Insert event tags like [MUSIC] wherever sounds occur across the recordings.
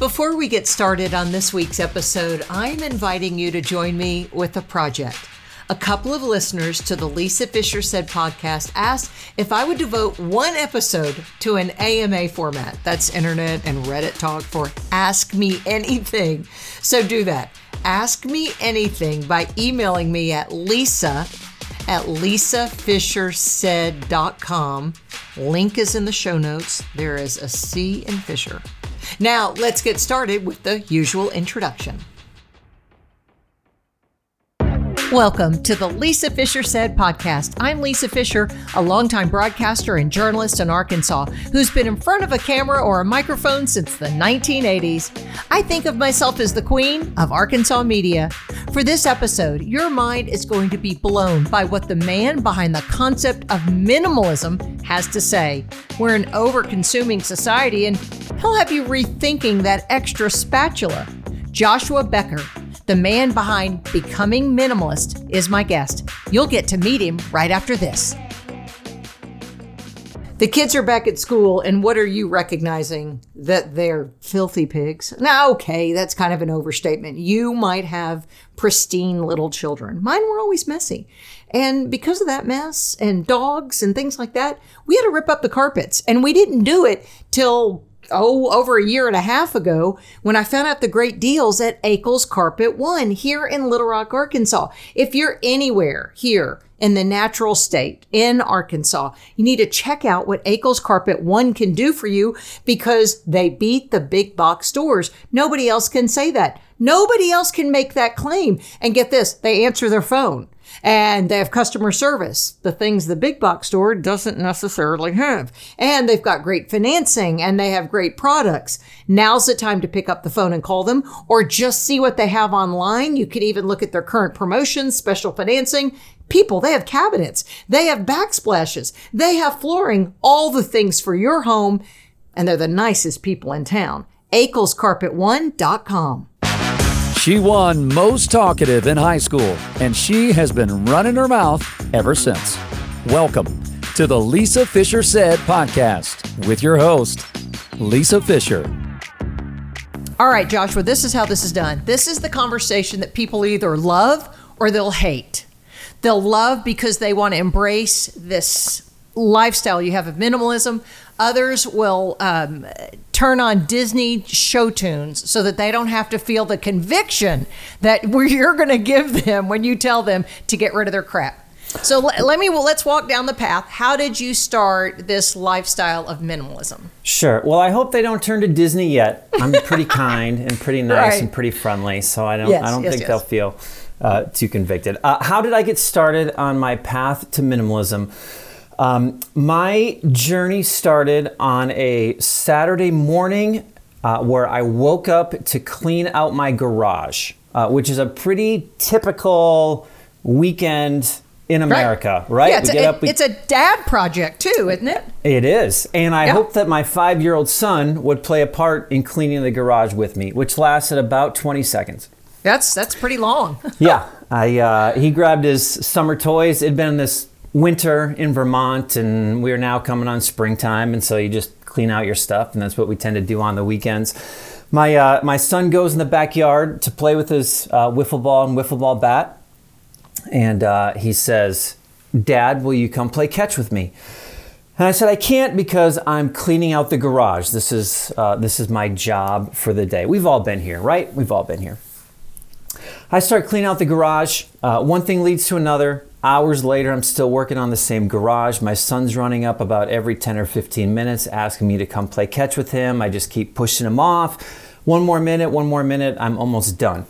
Before we get started on this week's episode, I'm inviting you to join me with a project. A couple of listeners to the Lisa Fischer Said podcast asked if I would devote one episode to an AMA format. That's internet and Reddit talk for Ask Me Anything. So do that. Ask me anything by emailing me at lisa at lisafischersaid.com. Link is in the show notes. There is a C in Fischer. Now, let's get started with the usual introduction. Welcome to the Lisa Fischer Said podcast. I'm Lisa Fischer, a longtime broadcaster and journalist in Arkansas who's been in front of a camera or a microphone since the 1980s. I think of myself as the queen of Arkansas media. For this episode, your mind is going to be blown by what the man behind the concept of minimalism has to say. We're an over consuming society, and he'll have you rethinking that extra spatula. Joshua Becker the man behind Becoming Minimalist is my guest. You'll get to meet him right after this. The kids are back at school, and what are you recognizing? That they're filthy pigs. Now, okay, that's kind of an overstatement. You might have pristine little children. Mine were always messy. And because of that mess and dogs and things like that, we had to rip up the carpets. And we didn't do it till oh, over a year and a half ago when I found out the great deals at Akel's Carpet One here in Little Rock, Arkansas. If you're anywhere here in the natural state in Arkansas, you need to check out what Akel's Carpet One can do for you because they beat the big box stores. Nobody else can say that. Nobody else can make that claim. And get this, they answer their phone and they have customer service, the things the big box store doesn't necessarily have. And they've got great financing and they have great products. Now's the time to pick up the phone and call them or just see what they have online. You can even look at their current promotions, special financing. People, they have cabinets, they have backsplashes, they have flooring, all the things for your home, and they're the nicest people in town. AkelsCarpet1.com. She won most talkative in high school, and she has been running her mouth ever since. Welcome to the Lisa Fischer Said podcast with your host, Lisa Fischer. All right, Joshua, this is how this is done. This is the conversation that people either love or they'll hate. They'll love because they want to embrace this lifestyle you have of minimalism. Others will um, turn on Disney show tunes so that they don't have to feel the conviction that [LAUGHS] you're going to give them when you tell them to get rid of their crap. So let me well, let's walk down the path. How did you start this lifestyle of minimalism? Sure. Well, I hope they don't turn to Disney yet. I'm pretty [LAUGHS] kind and pretty nice right. and pretty friendly, so I don't yes, I don't yes, think yes. they'll feel uh, too convicted. Uh, how did I get started on my path to minimalism? Um, my journey started on a Saturday morning uh, where I woke up to clean out my garage, uh, which is a pretty typical weekend in America, right? right? Yeah, it's, a, up, we, it's, a, dad project too, isn't it? It is. And I yeah. hope that my five year old son would play a part in cleaning the garage with me, which lasted about 20 seconds. That's that's pretty long. [LAUGHS] yeah. I, uh, he grabbed his summer toys. It'd been this winter in Vermont, and we're now coming on springtime, and so you just clean out your stuff, and that's what we tend to do on the weekends. My uh, my son goes in the backyard to play with his uh, wiffle ball and wiffle ball bat, and uh, he says, "Dad, will you come play catch with me?" And I said, "I can't because I'm cleaning out the garage. This is uh, this is my job for the day. We've all been here, right? We've all been here." I start cleaning out the garage. Uh, one thing leads to another. Hours later, I'm still working on the same garage. My son's running up about every 10 or 15 minutes, asking me to come play catch with him. I just keep pushing him off. One more minute, one more minute, I'm almost done.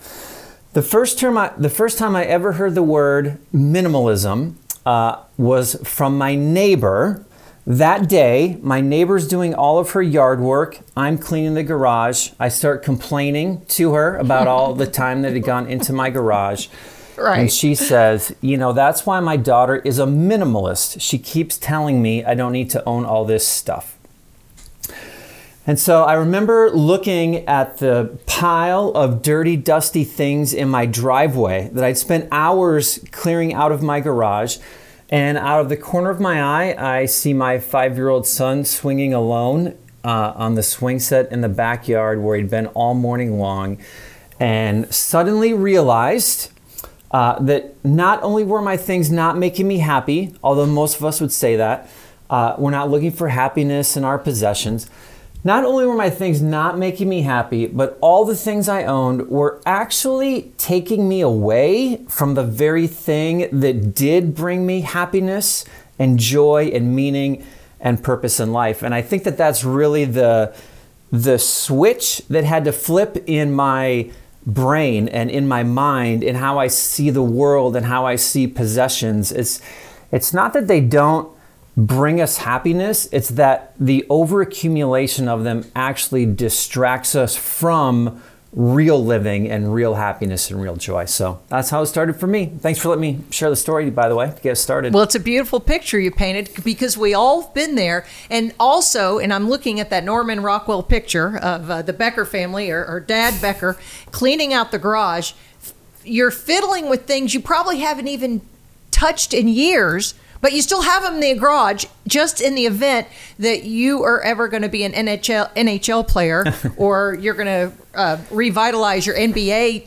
The first, term I, the first time I ever heard the word minimalism uh, was from my neighbor. That day, my neighbor's doing all of her yard work. I'm cleaning the garage. I start complaining to her about all the time that had gone into my garage. [LAUGHS] Right. And she says, you know, that's why my daughter is a minimalist. She keeps telling me I don't need to own all this stuff. And so I remember looking at the pile of dirty, dusty things in my driveway that I'd spent hours clearing out of my garage. And out of the corner of my eye, I see my five year old son swinging alone uh, on the swing set in the backyard where he'd been all morning long and suddenly realized uh, that not only were my things not making me happy, although most of us would say that, uh, we're not looking for happiness in our possessions. Not only were my things not making me happy, but all the things I owned were actually taking me away from the very thing that did bring me happiness and joy and meaning and purpose in life. And I think that that's really the the switch that had to flip in my brain and in my mind and how I see the world and how I see possessions. It's it's not that they don't bring us happiness, it's that the overaccumulation of them actually distracts us from real living and real happiness and real joy. So that's how it started for me. Thanks for letting me share the story, by the way, to get started. Well, it's a beautiful picture you painted because we all have been there. And also, and I'm looking at that Norman Rockwell picture of uh, the Becker family or, or Dad Becker cleaning out the garage. You're fiddling with things you probably haven't even touched in years but you still have them in the garage just in the event that you are ever going to be an NHL NHL player [LAUGHS] or you're going to uh, revitalize your NBA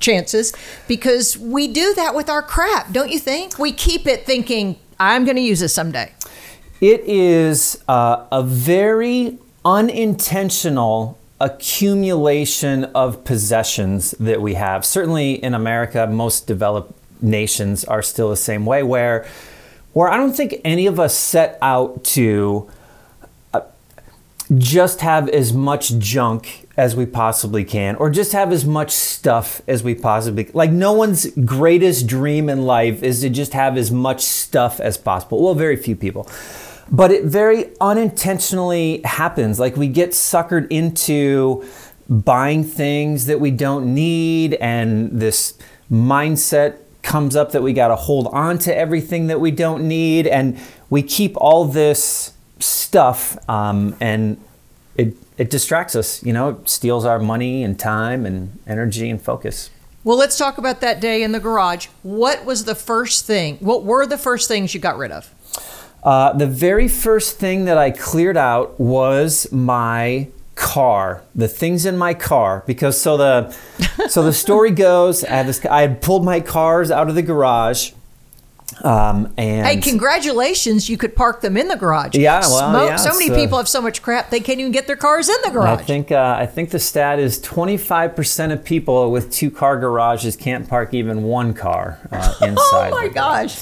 chances because we do that with our crap, don't you think? We keep it thinking I'm going to use this someday. It is uh, a very unintentional accumulation of possessions that we have. Certainly in America, most developed nations are still the same way, where where I don't think any of us set out to uh, just have as much junk as we possibly can or just have as much stuff as we possibly can. like no one's greatest dream in life is to just have as much stuff as possible well very few people but it very unintentionally happens like we get suckered into buying things that we don't need and this mindset comes up that we got to hold on to everything that we don't need, and we keep all this stuff, um, and it it distracts us. You know, it steals our money and time and energy and focus. Well, let's talk about that day in the garage. What was the first thing? What were the first things you got rid of? Uh, the very first thing that I cleared out was my car, the things in my car, because so the so the story [LAUGHS] goes, I had this, I had pulled my cars out of the garage. Um, and hey, congratulations! You could park them in the garage. Yeah, well, Smoke, yeah, so many people have so much crap they can't even get their cars in the garage. I think uh, I think the stat is 25 percent of people with two car garages can't park even one car uh, [LAUGHS] inside. oh my gosh!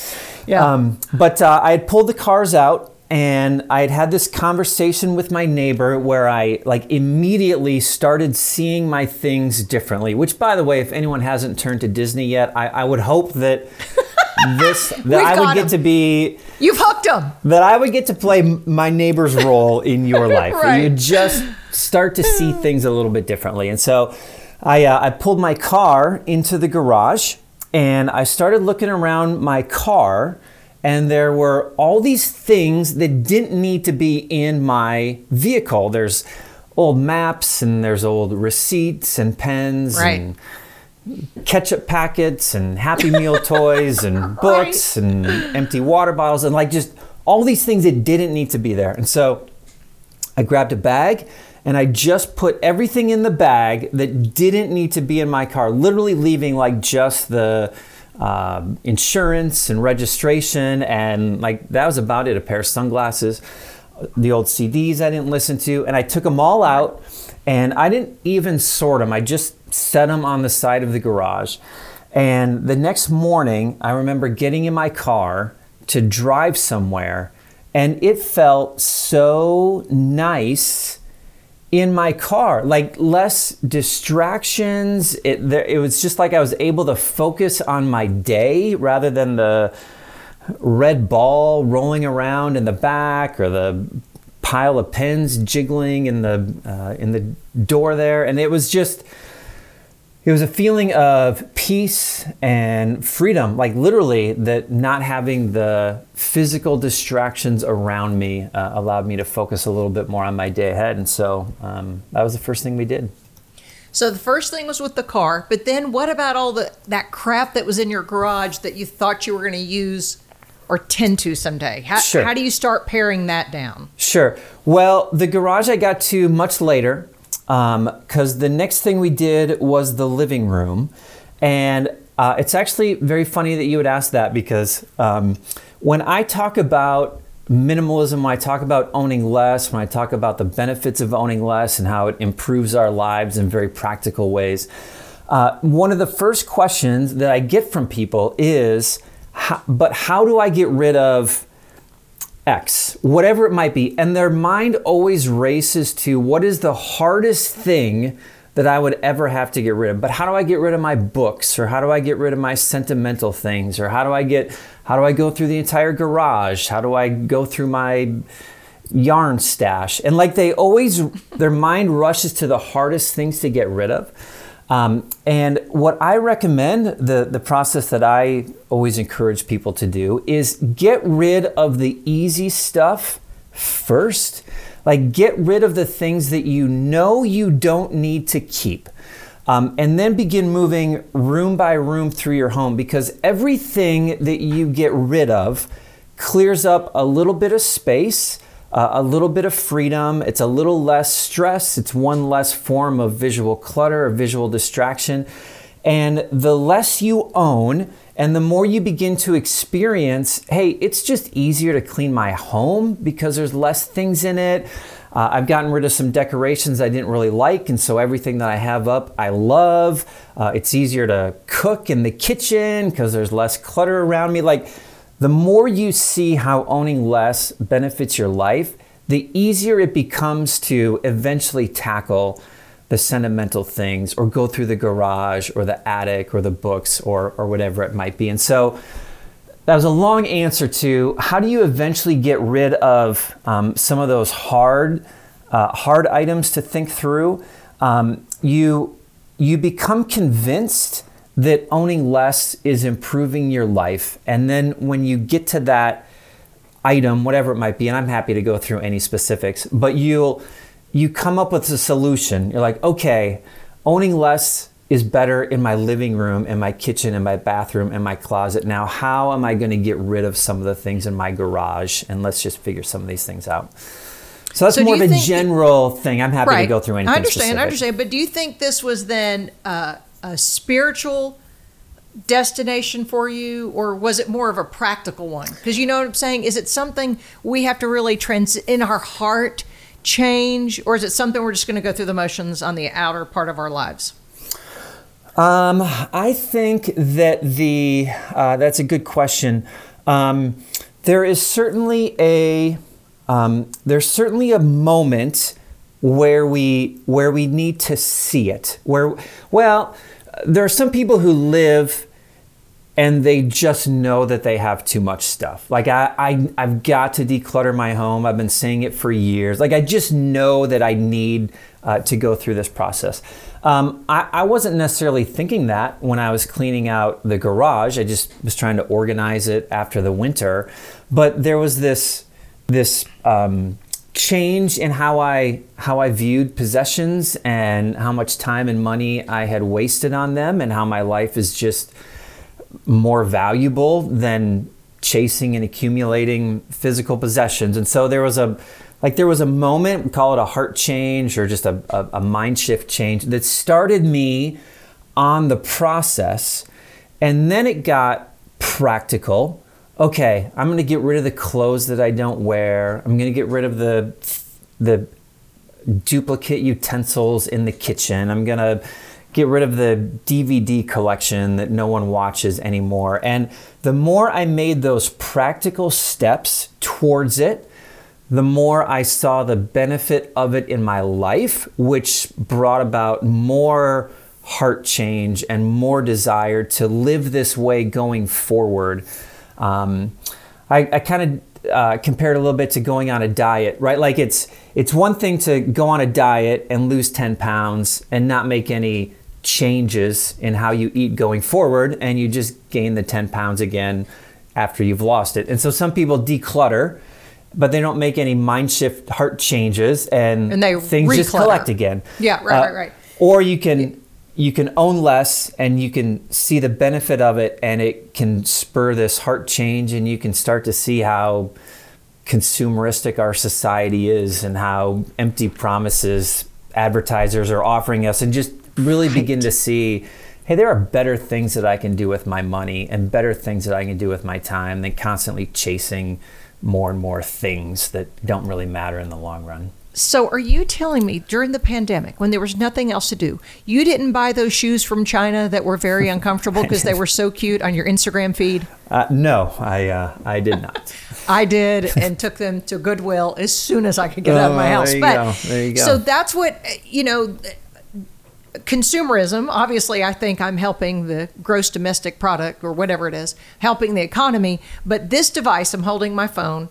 Yeah. Um, but uh, I had pulled the cars out and I had had this conversation with my neighbor where I like immediately started seeing my things differently. Which, by the way, if anyone hasn't turned to Disney yet, I, I would hope that [LAUGHS] this that I would get him. to be you've hooked them that I would get to play my neighbor's role in your [LAUGHS] life. right. You just start to see [SIGHS] things a little bit differently, and so I uh, I pulled my car into the garage and I started looking around my car and there were all these things that didn't need to be in my vehicle. There's old maps and there's old receipts and pens right. and ketchup packets and Happy Meal [LAUGHS] toys and books right. and empty water bottles and like just all these things that didn't need to be there. And so I grabbed a bag and I just put everything in the bag that didn't need to be in my car, literally leaving like just the um, insurance and registration, and like that was about it. A pair of sunglasses, the old CDs I didn't listen to, and I took them all out, and I didn't even sort them. I just set them on the side of the garage. And the next morning, I remember getting in my car to drive somewhere, and it felt so nice in my car like less distractions. It there, it was just like i was able to focus on my day rather than the red ball rolling around in the back or the pile of pens jiggling in the uh, in the door there. And it was just it was a feeling of peace and freedom like literally that not having the physical distractions around me uh, allowed me to focus a little bit more on my day ahead and so um, that was the first thing we did so the first thing was with the car but then what about all the that crap that was in your garage that you thought you were going to use or tend to someday? How, Sure. how do you start paring that down? Sure. Well, the garage I got to much later because the next thing we did was the living room. And uh, it's actually very funny that you would ask that because um, when I talk about minimalism, when I talk about owning less, when I talk about the benefits of owning less and how it improves our lives in very practical ways, uh, one of the first questions that I get from people is, "How- but how do I get rid of X, whatever it might be. And their mind always races to what is the hardest thing that I would ever have to get rid of. But how do I get rid of my books or how do I get rid of my sentimental things or how do I get how do I go through the entire garage? How do I go through my yarn stash? And like they always their mind rushes to the hardest things to get rid of. Um, and what I recommend, the, the process that I always encourage people to do is get rid of the easy stuff first. Like, get rid of the things that you know you don't need to keep. Um, and then begin moving room by room through your home because everything that you get rid of clears up a little bit of space uh, a little bit of freedom. It's a little less stress. It's one less form of visual clutter or visual distraction. And the less you own, and the more you begin to experience, hey, it's just easier to clean my home because there's less things in it. Uh, I've gotten rid of some decorations I didn't really like, and so everything that I have up, I love. Uh, it's easier to cook in the kitchen because there's less clutter around me. Like, the more you see how owning less benefits your life, the easier it becomes to eventually tackle the sentimental things or go through the garage or the attic or the books or, or whatever it might be. And so that was a long answer to how do you eventually get rid of um, some of those hard, uh, hard items to think through. Um, you, you become convinced that owning less is improving your life. And then when you get to that item, whatever it might be, and I'm happy to go through any specifics, but you'll you come up with a solution. You're like, okay, owning less is better in my living room, in my kitchen, in my bathroom, in my closet. Now, how am I going to get rid of some of the things in my garage? And let's just figure some of these things out. So that's So more of a general thing. I'm happy to go through anything. I understand. specific. I understand. But do you think this was then uh, a spiritual destination for you, or was it more of a practical one? Because you know what I'm saying. Is it something we have to really trans in our heart change, or is it something we're just going to go through the motions on the outer part of our lives? Um, I think that the uh, that's a good question. Um, there is certainly a um, there's certainly a moment where we where we need to see it. Where well, there are some people who live and they just know that they have too much stuff. Like I, I I've got to declutter my home. I've been saying it for years. Like I just know that I need uh, to go through this process. Um, I, I wasn't necessarily thinking that when I was cleaning out the garage. I just was trying to organize it after the winter. But there was this this um, change in how I how I viewed possessions and how much time and money I had wasted on them, and how my life is just more valuable than chasing and accumulating physical possessions. And so there was a like there was a moment, call it a heart change or just a, a, a mind shift change that started me on the process. And then it got practical. Okay, I'm gonna get rid of the clothes that I don't wear. I'm gonna get rid of the the duplicate utensils in the kitchen. I'm gonna get rid of the DVD collection that no one watches anymore. And the more I made those practical steps towards it, the more I saw the benefit of it in my life, which brought about more heart change and more desire to live this way going forward. Um, I, I kind of uh, compared a little bit to going on a diet, right? Like it's it's one thing to go on a diet and lose 10 pounds and not make any changes in how you eat going forward, and you just gain the 10 pounds again after you've lost it. And so some people declutter, but they don't make any mind shift heart changes, and, And they things just collect again. Yeah, right, Uh, right, right. Or you can you can own less and you can see the benefit of it and it can spur this heart change and you can start to see how consumeristic our society is and how empty promises advertisers are offering us and just really begin to see hey there are better things that i can do with my money and better things that i can do with my time than constantly chasing more and more things that don't really matter in the long run So, are you telling me during the pandemic, when there was nothing else to do, you didn't buy those shoes from China that were very [LAUGHS] uncomfortable because they were so cute on your Instagram feed? uh, no i uh, i did not [LAUGHS] I did and took them to Goodwill as soon as I could get out of my Oh, house. there you but go. There you go. so that's what you know. Consumerism. Obviously, I think I'm helping the gross domestic product or whatever it is, helping the economy. But this device, I'm holding my phone,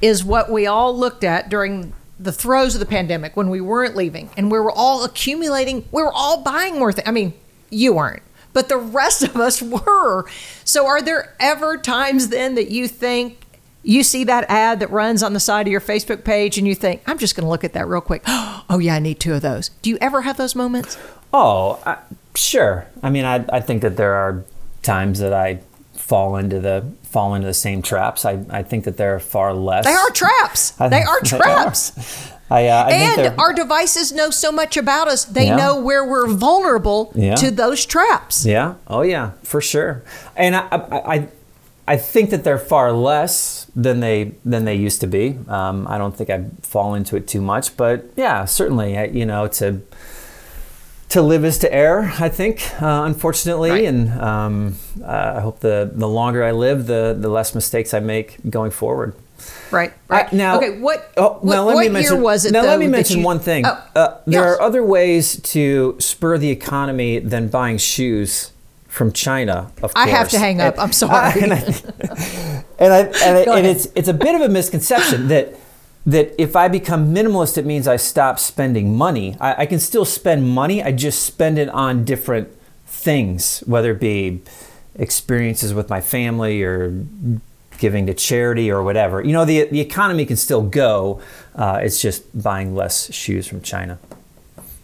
is what we all looked at during the throes of the pandemic when we weren't leaving and we were all accumulating. We were all buying more things. I mean, you weren't, but the rest of us [LAUGHS] were. So, are there ever times then that you think you see that ad that runs on the side of your Facebook page and you think, I'm just going to look at that real quick. [GASPS] Oh, yeah, I need two of those. Do you ever have those moments? Oh, I, sure. I mean, I, I think that there are times that I fall into the fall into the same traps. I, I think that there are far less. They are traps. [LAUGHS] They are they traps. I, uh, I And our devices know so much about us, they Yeah. know where we're vulnerable Yeah. to those traps. Yeah. Oh, yeah, for sure. And I, I, I, think that they're far less than they than they used to be. Um, I don't think I fall into it too much, but yeah, certainly, you know, to to live is to err. I think, uh, unfortunately, Right. and um, uh, I hope the the longer I live, the the less mistakes I make going forward. Right. Right. Uh, now, okay. What, Oh, what, now let what me year mention, was it? Now though, let me mention you- one thing. Oh, uh, there yes. are other ways to spur the economy than buying shoes from China. Of course, I have to hang up. And- I'm sorry. [LAUGHS] and I, and, I, [LAUGHS] and, I- and it's it's a bit of a misconception that that if I become minimalist, it means I stop spending money. I, I can still spend money. I just spend it on different things, whether it be experiences with my family or giving to charity or whatever. You know, the the economy can still go. Uh, it's just buying less shoes from China.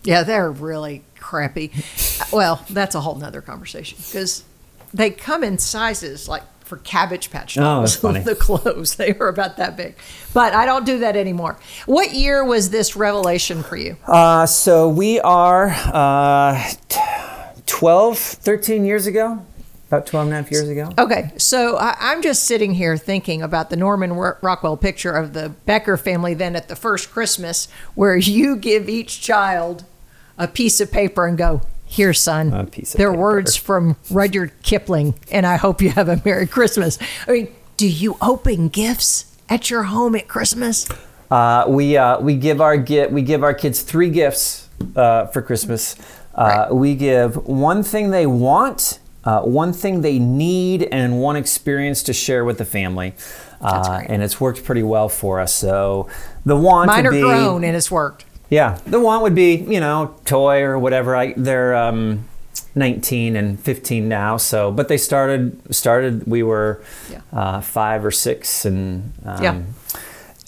Yeah, they're really crappy. well, that's a whole nother conversation because they come in sizes like for Cabbage Patch Oh, dolls. funny. the clothes [LAUGHS] they were about that big, but I don't do that anymore. What year was this revelation for you? Uh, so we are uh, t- 12, 13 years ago, about 12 and a half years ago. Okay, so I, I'm just sitting here thinking about the Norman Rockwell picture of the Becker family then at the first Christmas, where you give each child a piece of paper and go, "Here, son, A piece of they're paper." words from Rudyard Kipling, and I hope you have a Merry Christmas." I mean, do you open gifts at your home at Christmas? Uh, we uh, we give our get we give our kids three gifts uh, for Christmas. Uh, We give one thing they want, uh, one thing they need, and one experience to share with the family. Uh, and it's worked pretty well for us. So the want Mine are be grown, and it's worked. Yeah, the want would be you know toy or whatever. I they're um, 19 and 15 now. So, but they started started. We were Yeah. uh, five or six, and um, Yeah.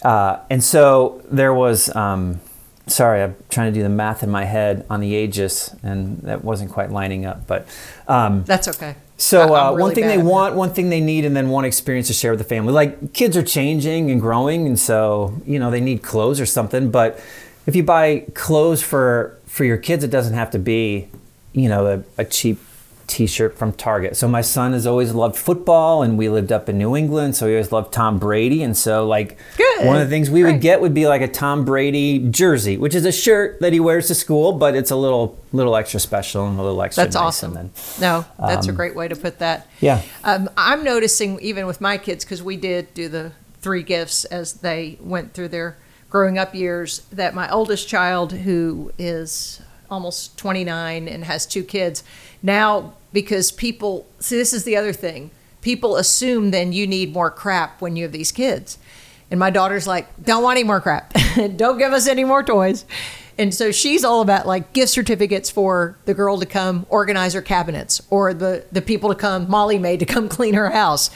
uh, and so there was. Um, sorry, I'm trying to do the math in my head on the ages, and that wasn't quite lining up. But um, That's okay. so uh, really one thing they that. want, one thing they need, and then one experience to share with the family. Like kids are changing and growing, and so you know they need clothes or something. But if you buy clothes for for your kids, it doesn't have to be you know a, a cheap T-shirt from Target. So my son has always loved football, and we lived up in New England, so he always loved Tom Brady. And so like Good. one of the things we would get would be like a Tom Brady jersey, which is a shirt that he wears to school, but it's a little little extra special and a little extra. That's nice. awesome. Then, no, that's a great way to put that. yeah. Um, I'm noticing even with my kids because we did do the three gifts as they went through their growing up years. That my oldest child, who is almost 29 and has two kids, now because people see this is the other thing. People assume then you need more crap when you have these kids. And my daughter's like, don't want any more crap. [LAUGHS] don't give us any more toys. And so she's all about like gift certificates for the girl to come organize her cabinets or the, the people to come, Molly Maid to come [LAUGHS] clean her house.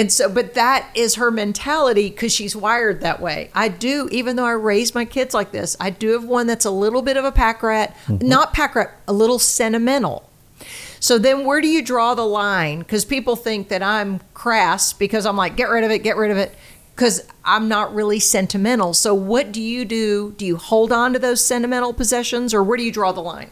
And so, but that is her mentality because she's wired that way. I do, even though I raised my kids like this, I do have one that's a little bit of a pack rat, mm-hmm. not pack rat, a little sentimental. So then where do you draw the line? Because people think that I'm crass because I'm like, get rid of it, get rid of it. Because I'm not really sentimental. So what do you do? Do you hold on to those sentimental possessions or where do you draw the line?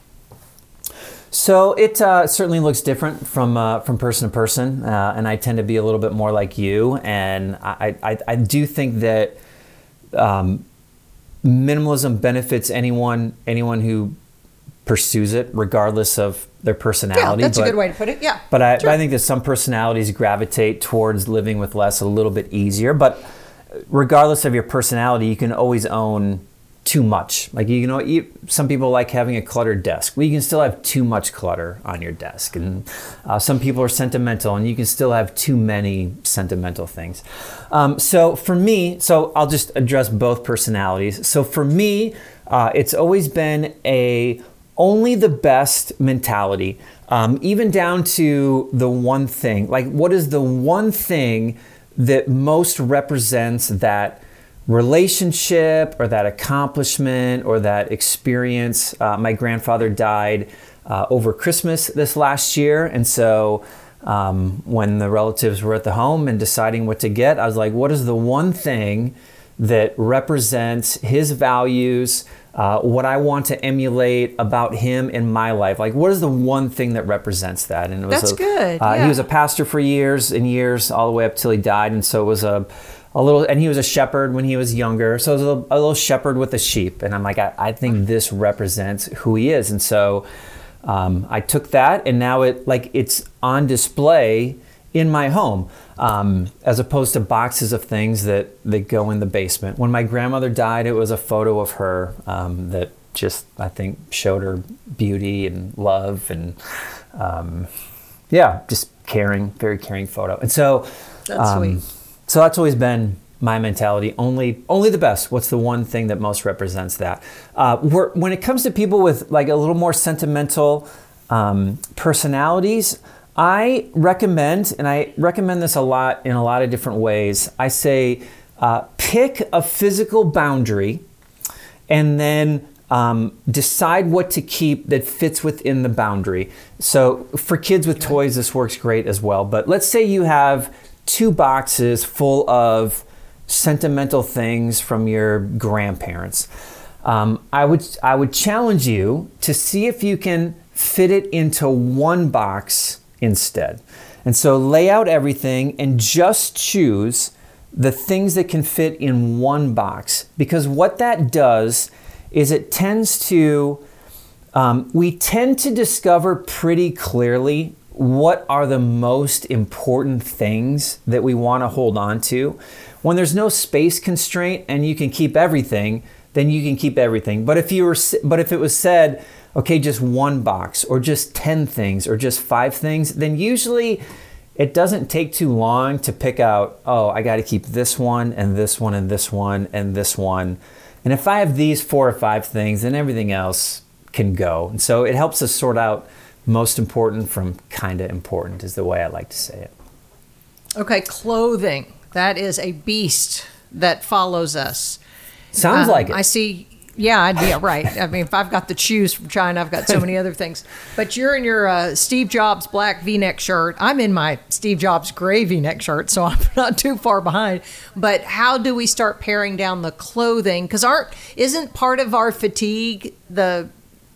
So it uh, certainly looks different from uh, from person to person, uh, and I tend to be a little bit more like you. And I I, I do think that um, minimalism benefits anyone anyone who pursues it, regardless of their personality. Yeah, that's but, a good way to put it. Yeah. But I, Sure. but I think that some personalities gravitate towards living with less a little bit easier. But regardless of your personality, you can always own too much. Like you know, you, some people like having a cluttered desk. Well, you can still have too much clutter on your desk, and uh, some people are sentimental, and you can still have too many sentimental things. Um, so for me, so I'll just address both personalities. So for me, uh, it's always been a only the best mentality, um, even down to the one thing. Like, what is the one thing that most represents that relationship or that accomplishment or that experience? Uh, my grandfather died uh, over Christmas this last year, and so. Um, when the relatives were at the home and deciding what to get, I was like, what is the one thing that represents his values, uh, what I want to emulate about him in my life. Like, what is the one thing that represents that? And it was That's a- good, Uh, yeah. He was a pastor for years and years, all the way up till he died, and so it was a. A little, and he was a shepherd when he was younger. So it was a, a little shepherd with a sheep, and I'm like, I, I think this represents who he is, and so um, I took that, and now it like it's on display in my home, um, as opposed to boxes of things that that go in the basement. When my grandmother died, it was a photo of her um, that just I think showed her beauty and love and um, yeah, just caring, very caring photo. And so That's sweet. So that's always been my mentality. Only, only the best. What's the one thing that most represents that? Uh, when it comes to people with like a little more sentimental um, personalities, I recommend, and I recommend this a lot in a lot of different ways. I say, uh, pick a physical boundary and then um, decide what to keep that fits within the boundary. So for kids with toys, this works great as well. But let's say you have two boxes full of sentimental things from your grandparents. Um, I would I would challenge you to see if you can fit it into one box instead. And so lay out everything and just choose the things that can fit in one box. Because what that does is it tends to, um, we tend to discover pretty clearly what are the most important things that we want to hold on to. When there's no space constraint and you can keep everything, then you can keep everything. But if you were, but if it was said, okay, just one box or just 10 things or just five things, then usually it doesn't take too long to pick out, oh, I got to keep this one and this one and this one and this one. And if I have these four or five things, then everything else can go. And so it helps us sort out most important from kind of important, is the way I like to say it. Okay, clothing. That is a beast that follows us. Sounds Um, like it. I see. Yeah, I'd- yeah, right. I mean, if I've got the shoes from China, I've got so many other things. But you're in your uh, Steve Jobs black V-neck shirt. I'm in my Steve Jobs gray V-neck shirt, so [LAUGHS] I'm not too far behind. But how do we start paring down the clothing? Because aren't isn't part of our fatigue the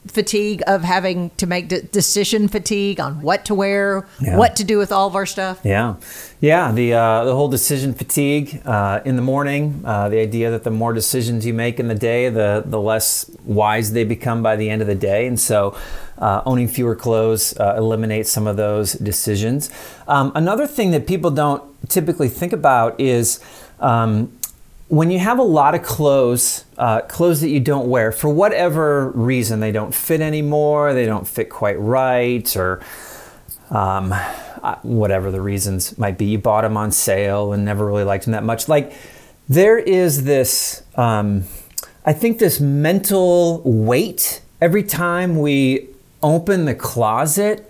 fatigue of having to make de- decision fatigue on what to wear, Yeah. what to do with all of our stuff? Yeah, yeah. The uh, the whole decision fatigue uh, in the morning. Uh, the idea that the more decisions you make in the day, the the less wise they become by the end of the day, and so. Uh, owning fewer clothes uh, eliminates some of those decisions. Um, another thing that people don't typically think about is um, when you have a lot of clothes, uh, clothes that you don't wear for whatever reason, they don't fit anymore, they don't fit quite right, or um, uh, whatever the reasons might be. You bought them on sale and never really liked them that much. Like there is this, um, I think, this mental weight every time we open the closet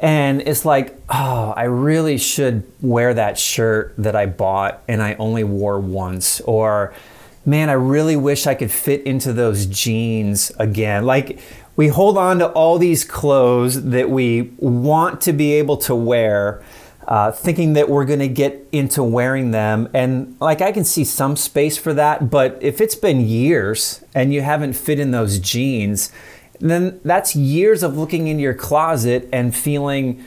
and it's like, oh, I really should wear that shirt that I bought and I only wore once. Or, man, I really wish I could fit into those jeans again. Like, we hold on to all these clothes that we want to be able to wear, uh, thinking that we're going to get into wearing them. And, like, I can see some space for that. But if it's been years and you haven't fit in those jeans, then that's years of looking in your closet and feeling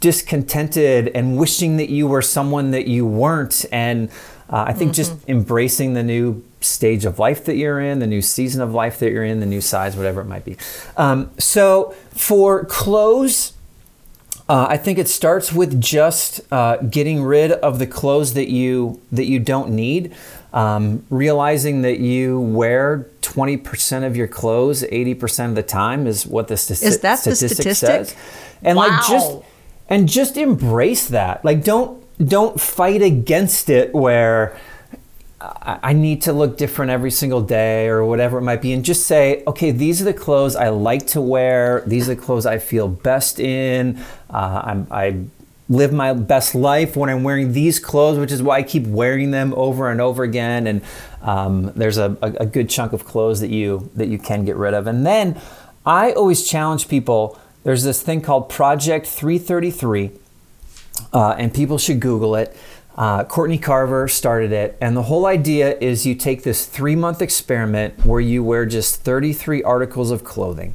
discontented and wishing that you were someone that you weren't. And uh, I think mm-hmm. just embracing the new stage of life that you're in, the new season of life that you're in, the new size, whatever it might be. Um, so for clothes, uh, I think it starts with just uh, getting rid of the clothes that you that you don't need. Um, realizing that you wear 20% of your clothes 80% of the time is what the sti- is that statistic, the statistic says. And wow. like just and just embrace that. Like don't don't fight against it where I need to look different every single day or whatever it might be, and just say, okay, these are the clothes I like to wear. These are the clothes I feel best in. Uh, i live my best life when I'm wearing these clothes, which is why I keep wearing them over and over again. And um, there's a, a, good chunk of clothes that you that you can get rid of. And then I always challenge people. There's this thing called Project 333, uh, and people should Google it. Uh, Courtney Carver started it, and the whole idea is you take this three month experiment where you wear just 33 articles of clothing.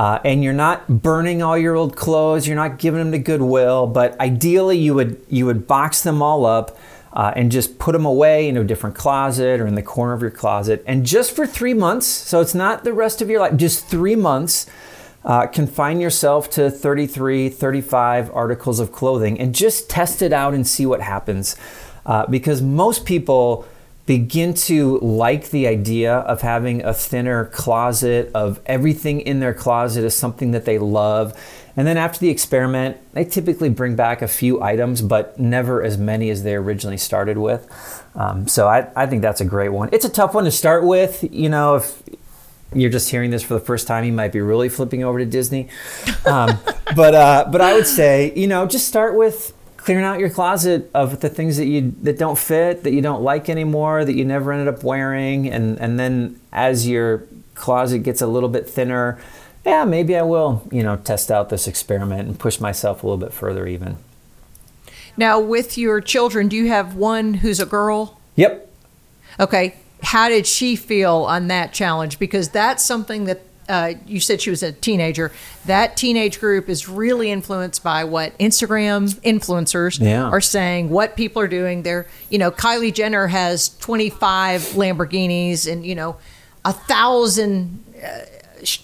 Uh, and you're not burning all your old clothes, you're not giving them to Goodwill, but ideally you would you would box them all up uh, and just put them away in a different closet or in the corner of your closet. And just for three months, so it's not the rest of your life, just three months, uh, confine yourself to 33, 35 articles of clothing and just test it out and see what happens. Uh, because most people begin to like the idea of having a thinner closet, of everything in their closet is something that they love. And then after the experiment, they typically bring back a few items, but never as many as they originally started with. Um, so I, I think that's a great one. It's a tough one to start with. You know, if you're just hearing this for the first time, you might be really flipping over to Disney. Um, [LAUGHS] but uh, but I would say, you know, just start with clearing out your closet of the things that you that don't fit, that you don't like anymore, that you never ended up wearing, and and then as your closet gets a little bit thinner, yeah, maybe I will, you know, test out this experiment and push myself a little bit further even. Now, with your children, do you have one who's a girl? Yep. Okay. How did she feel on that challenge? Because that's something that uh, you said she was a teenager. That teenage group is really influenced by what Instagram influencers yeah. are saying, what people are doing. They're, you know, Kylie Jenner has 25 Lamborghinis and, you know, a thousand uh,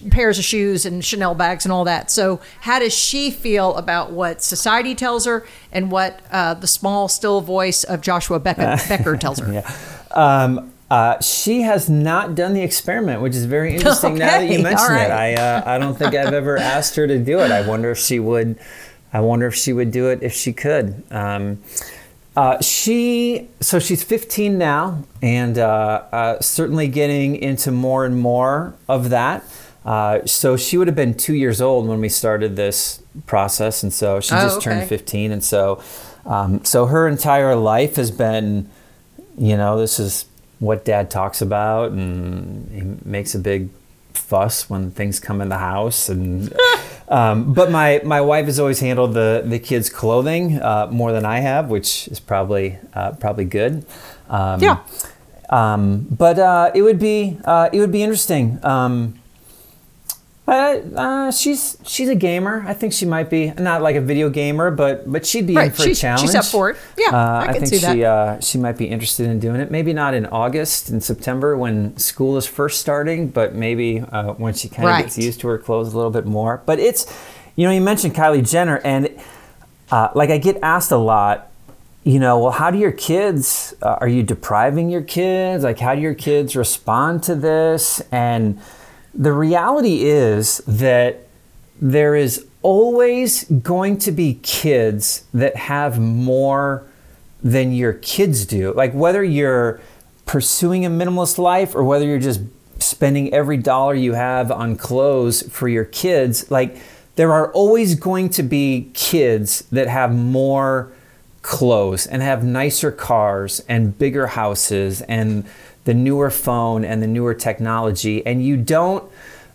pairs of shoes and Chanel bags and all that. So, how does she feel about what society tells her and what uh, the small, still voice of Joshua Becker, Becker tells her? [LAUGHS] yeah. Um, uh, she has not done the experiment, which is very interesting okay, now that you mention right. it. I, uh, I don't think I've ever [LAUGHS] asked her to do it. I wonder if she would. I wonder if she would do it if she could. Um, uh, she so she's 15 now, and uh, uh, certainly getting into more and more of that. Uh, so she would have been two years old when we started this process, and so she just oh, okay. turned 15, and so um, so her entire life has been, you know, this is what dad talks about and he makes a big fuss when things come in the house and [LAUGHS] um, but my my wife has always handled the the kids clothing uh, more than I have which is probably uh, probably good. Um, yeah. um, but uh, it would be uh, it would be interesting. Um, uh, uh, she's she's a gamer. I think she might be not like a video gamer, but but she'd be right. in for she, a challenge. She's up for it. Yeah, uh, I, I, think she that. she might be interested in doing it. Maybe not in August and September when school is first starting, but maybe uh, when she kind of right. gets used to her clothes a little bit more. But it's you know you mentioned Kylie Jenner and uh, like I get asked a lot you know, well, how do your kids, uh, are you depriving your kids? Like, how do your kids respond to this? And the reality is that there is always going to be kids that have more than your kids do. Like whether you're pursuing a minimalist life or whether you're just spending every dollar you have on clothes for your kids, like there are always going to be kids that have more clothes and have nicer cars and bigger houses and the newer phone and the newer technology. And you don't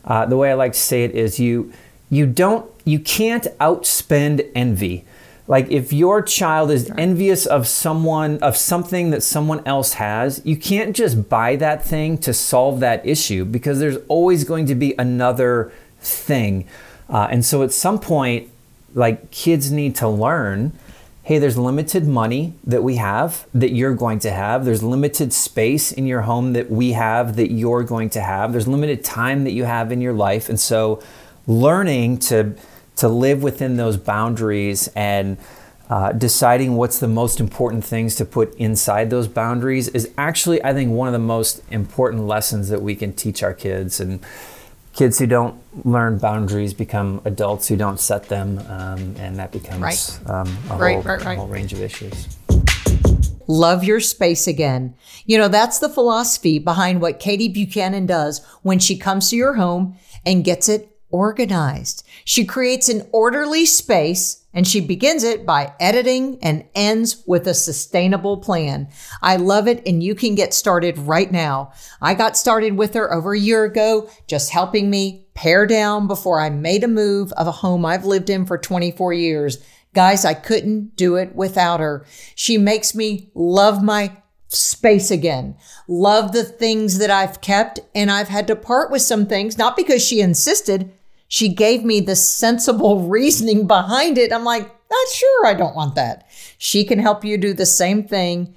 uh, the way i like to say it is you you don't you can't outspend envy. Like if your child is envious of someone of something that someone else has you can't just buy that thing to solve that issue because there's always going to be another thing. Uh, and so at some point like kids need to learn hey, there's limited money that we have that you're going to have. There's limited space in your home that we have that you're going to have. There's limited time that you have in your life. And so learning to to live within those boundaries and uh, deciding what's the most important things to put inside those boundaries is actually, I think, one of the most important lessons that we can teach our kids. And kids who don't learn boundaries become adults who don't set them, um, and that becomes Right. um, a, Right, whole, right, a whole range of issues. Love your space again. You know, that's the philosophy behind what Katie Buchanan does when she comes to your home and gets it organized. She creates an orderly space and she begins it by editing and ends with a sustainable plan. I love it and you can get started right now. I got started with her over a year ago, just helping me pare down before I made a move of a home I've lived in for 24 years. Guys, I couldn't do it without her. She makes me love my space again, love the things that I've kept, and I've had to part with some things, not because she insisted. She gave me the sensible [LAUGHS] reasoning behind it. I'm like, not sure I don't want that. She can help you do the same thing.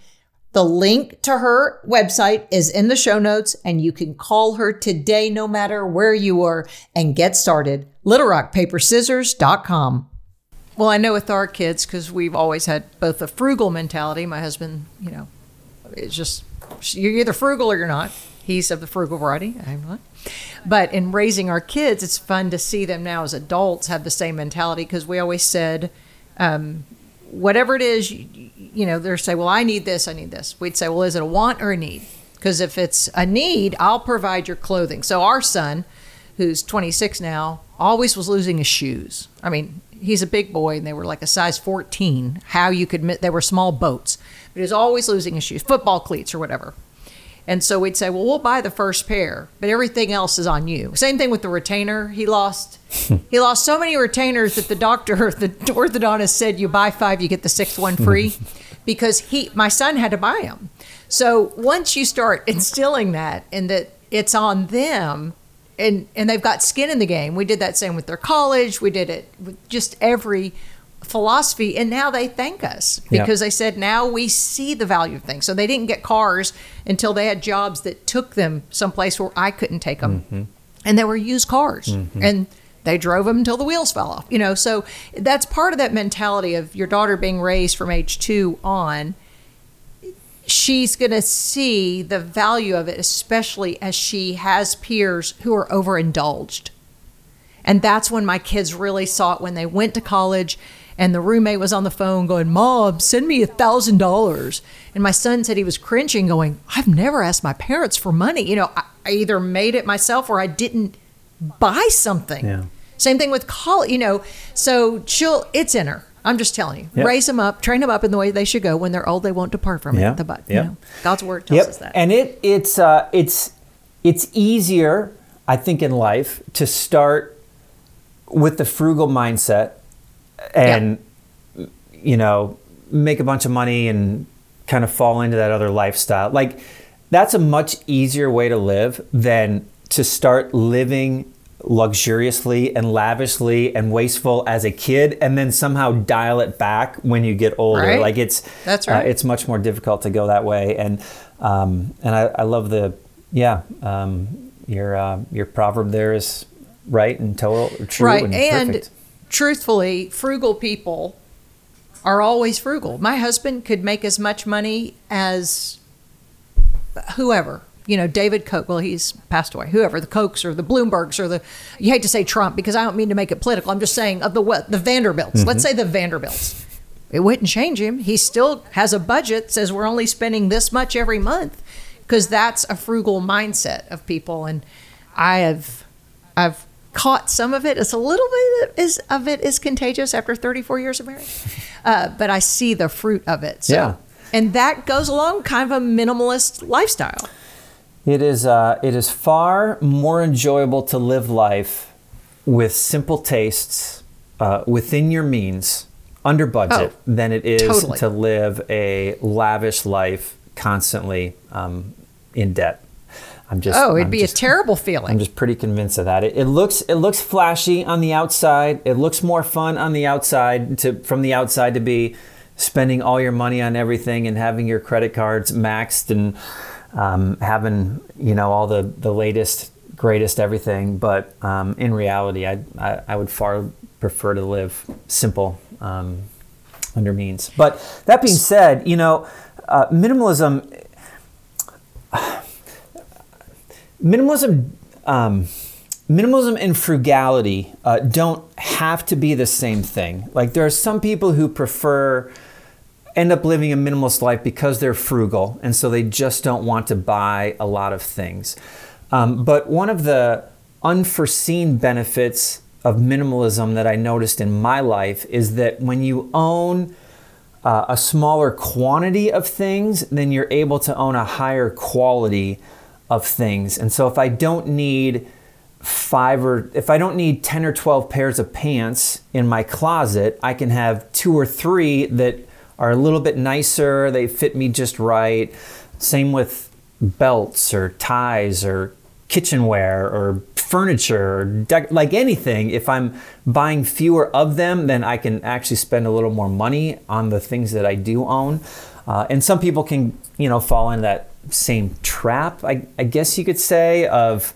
The link to her website is in the show notes, and you can call her today, no matter where you are, and get started. LittleRockPaperScissors.com. Well, I know with our kids, because we've always had both a frugal mentality. My husband, you know, it's just you're either frugal or you're not. He's of the frugal variety. I'm not. But in raising our kids, it's fun to see them now as adults have the same mentality because we always said, um, whatever it is, you, you know, they're say, well, I need this, I need this. We'd say, well, is it a want or a need? Because if it's a need, I'll provide your clothing. So our son, who's 26 now, always was losing his shoes. I mean, he's a big boy, and they were like a size 14. How you could, they were small boats, but he was always losing his shoes, football cleats or whatever. And so we'd say, well, we'll buy the first pair, but everything else is on you. Same thing with the retainer. He lost, [LAUGHS] he lost so many retainers that the doctor, [LAUGHS] the orthodontist said, you buy five, you get the sixth one free, [LAUGHS] because he, my son had to buy them. So once you start instilling that, and that it's on them, and and they've got skin in the game. We did that same with their college. We did it with just every philosophy and now they thank us because they said now we see the value of things. So they didn't get cars until they had jobs that took them someplace where i couldn't take them mm-hmm. and they were used cars mm-hmm. and they drove them until the wheels fell off you know? So that's part of that mentality of your daughter being raised from age two on. She's going to see the value of it especially as she has peers who are overindulged. And that's when my kids really saw it when they went to college and the roommate was on the phone going, Mom, send me a thousand dollars. And my son said he was cringing, going, I've never asked my parents for money. You know, I, I either made it myself or I didn't buy something. Yeah. Same thing with college, you know. So she'll, it's in her. I'm just telling you. Yep. Raise them up, train them up in the way they should go. When they're old, they won't depart from Yeah. it. The but, Yep. you know, God's word tells Yep. us that. And it it's uh, it's it's easier, I think, in life to start with the frugal mindset and you know make a bunch of money and kind of fall into that other lifestyle. Like that's a much easier way to live than to start living luxuriously and lavishly and wasteful as a kid and then somehow dial it back when you get older Right. like it's That's uh, right. it's much more difficult to go that way and um, and I, I love the yeah um, your uh, your proverb there is right and total true right and, and perfect. Truthfully frugal people are always frugal. My husband could make as much money as whoever you know david koch well he's passed away whoever the kochs or the bloombergs or the you hate to say trump because i don't mean to make it political i'm just saying of the what the vanderbilts. Let's mm-hmm. say the vanderbilts. It wouldn't change him. He still has a budget says we're only spending this much every month because that's a frugal mindset of people and i have i've caught some of it. It's a little bit is of it is contagious after 34 years of marriage, uh, but I see the fruit of it. So, Yeah. and that goes along kind of a minimalist lifestyle. It is uh, it is far more enjoyable to live life with simple tastes uh, within your means, under budget, Oh, than it is totally. to live a lavish life constantly um, in debt. I'm just Oh, it'd I'm be just- a terrible [LAUGHS] feeling. I'm just pretty convinced of that. It, it looks it looks flashy on the outside. It looks more fun on the outside to from the outside to be spending all your money on everything and having your credit cards maxed and um, having you know all the the latest greatest everything. But um, in reality, I, I I would far prefer to live simple um, under means. But that being said, you know, uh, minimalism minimalism um, minimalism and frugality uh, don't have to be the same thing. Like there are some people who prefer end up living a minimalist life because they're frugal and so they just don't want to buy a lot of things. Um, but one of the unforeseen benefits of minimalism that i noticed in my life is that when you own uh, a smaller quantity of things, then you're able to own a higher quality of things. And so if I don't need five or if I don't need 10 or 12 pairs of pants in my closet, I can have two or three that are a little bit nicer, they fit me just right. Same with belts or ties or kitchenware or furniture or dec- like anything if i'm buying fewer of them then i can actually spend a little more money on the things that i do own uh, and some people can you know fall in that same trap I, I guess you could say of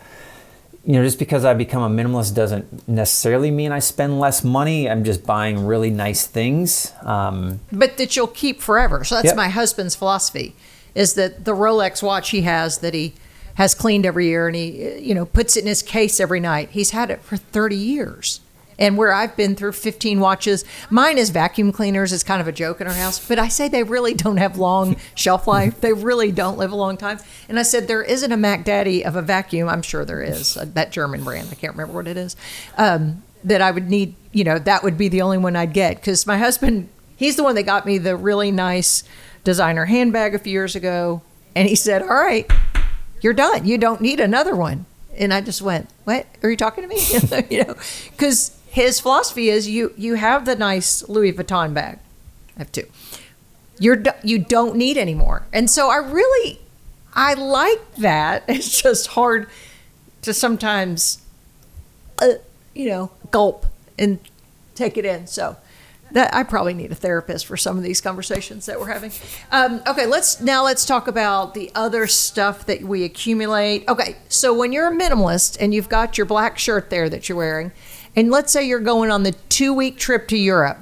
you know just because i become a minimalist doesn't necessarily mean i spend less money i'm just buying really nice things um, but that you'll keep forever. So that's Yep. my husband's philosophy is that the Rolex watch he has that he has cleaned every year and he you know puts it in his case every night. He's had it for 30 years. And where I've been through 15 watches, mine is vacuum cleaners. It's kind of a joke in our house, but I say they really don't have long shelf life. They really don't live a long time. And I said there isn't a Mac Daddy of a vacuum. I'm sure there is uh, that German brand. I can't remember what it is. Um, that I would need. You know, that would be the only one I'd get because my husband He's the one that got me the really nice designer handbag a few years ago. And he said, All right, you're done. You don't need another one. And I just went, What? Are you talking to me? [LAUGHS] you know, because his philosophy is you, you have the nice Louis Vuitton bag. I have two. You're, you don't need anymore. And so I really, I like that. [LAUGHS] It's just hard to sometimes, uh, you know, gulp and take it in. So that I probably need a therapist for some of these conversations that we're having. Um, okay, let's now let's talk about the other stuff that we accumulate. Okay, so when you're a minimalist and you've got your black shirt there that you're wearing, and let's say you're going on the two week trip to Europe.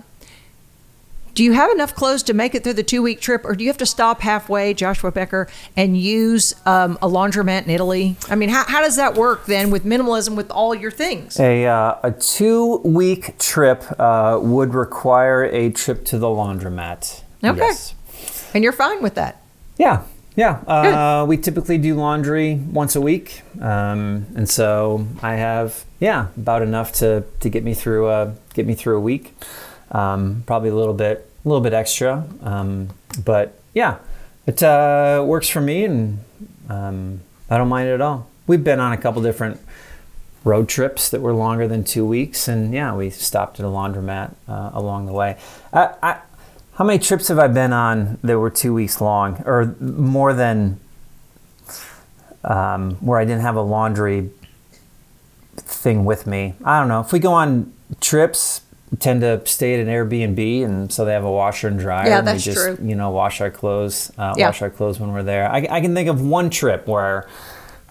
Do you have enough clothes to make it through the two week trip, or do you have to stop halfway, Joshua Becker, and use um, a laundromat in Italy? I mean, how, how does that work then with minimalism with all your things? A, uh, a two week trip uh, would require a trip to the laundromat. Okay. Yes. And you're fine with that. Yeah. Yeah. Uh, we typically do laundry once a week. Um, and so I have, yeah, about enough to, to get me through uh, get me through a week. Um, probably a little bit a little bit extra. Um, but yeah, it uh, works for me and um, I don't mind it at all. We've been on a couple different road trips that were longer than two weeks, and yeah, we stopped at a laundromat uh, along the way. I, I, how many trips have I been on that were two weeks long, or more than um, where I didn't have a laundry thing with me? I don't know. If we go on trips, we tend to stay at an Airbnb, and so they have a washer and dryer. Yeah, and we that's just, true. You know, wash our clothes, uh, Yeah. wash our clothes when we're there. I, I can think of one trip where.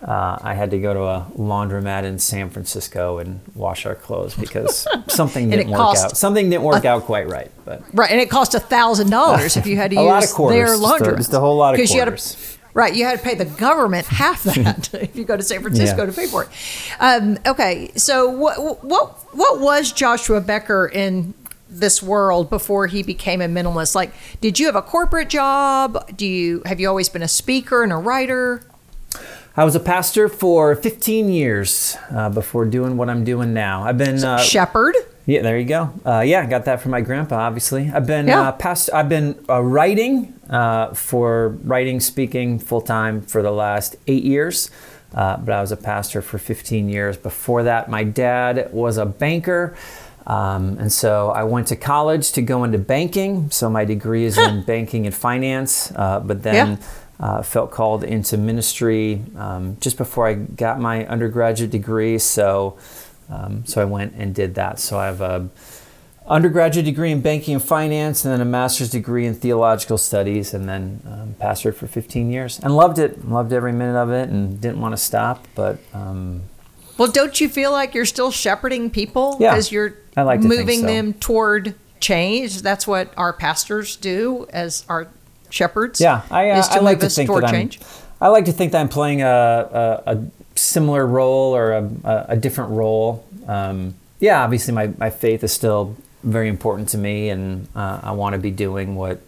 Uh, I had to go to a laundromat in San Francisco and wash our clothes because something [LAUGHS] didn't work out. Something didn't work out quite right. But Right, and it cost a thousand dollars if you had to [LAUGHS] A use lot of quarters, their a- laundry. just a whole lot of You had quarters. to, right, you had to pay the government half that [LAUGHS] if you go to San Francisco Yeah. to pay for it. Um, okay, so what what what was Joshua Becker in this world before he became a minimalist? Like, did you have a corporate job? Do you have you always been a speaker and a writer? I was a pastor for 15 years uh, before doing what I'm doing now. I've been uh, Shepherd. yeah, there you go. Uh, yeah, I got that from my grandpa. Obviously, I've been Yeah. uh, past. I've been uh, writing uh, for writing, speaking full time for the last eight years. Uh, but I was a pastor for 15 years. Before that, my dad was a banker, um, and so I went to college to go into banking. So my degree is in [LAUGHS] banking and finance. Uh, but then. Uh, felt called into ministry um, just before I got my undergraduate degree, so um, so I went and did that. So I have a undergraduate degree in banking and finance, and then a master's degree in theological studies, and then um, pastored for 15 years and loved it. Loved every minute of it, and didn't want to stop. But um, Well, don't you feel like you're still shepherding people Yeah, as you're I like moving so. them toward change? That's what our pastors do as our shepherds. yeah, I, uh, is to I like to think that I'm. change. I like to think that I'm playing a, a, a similar role or a, a, different role. Um, yeah, obviously my, my faith is still very important to me, and uh, I want to be doing what.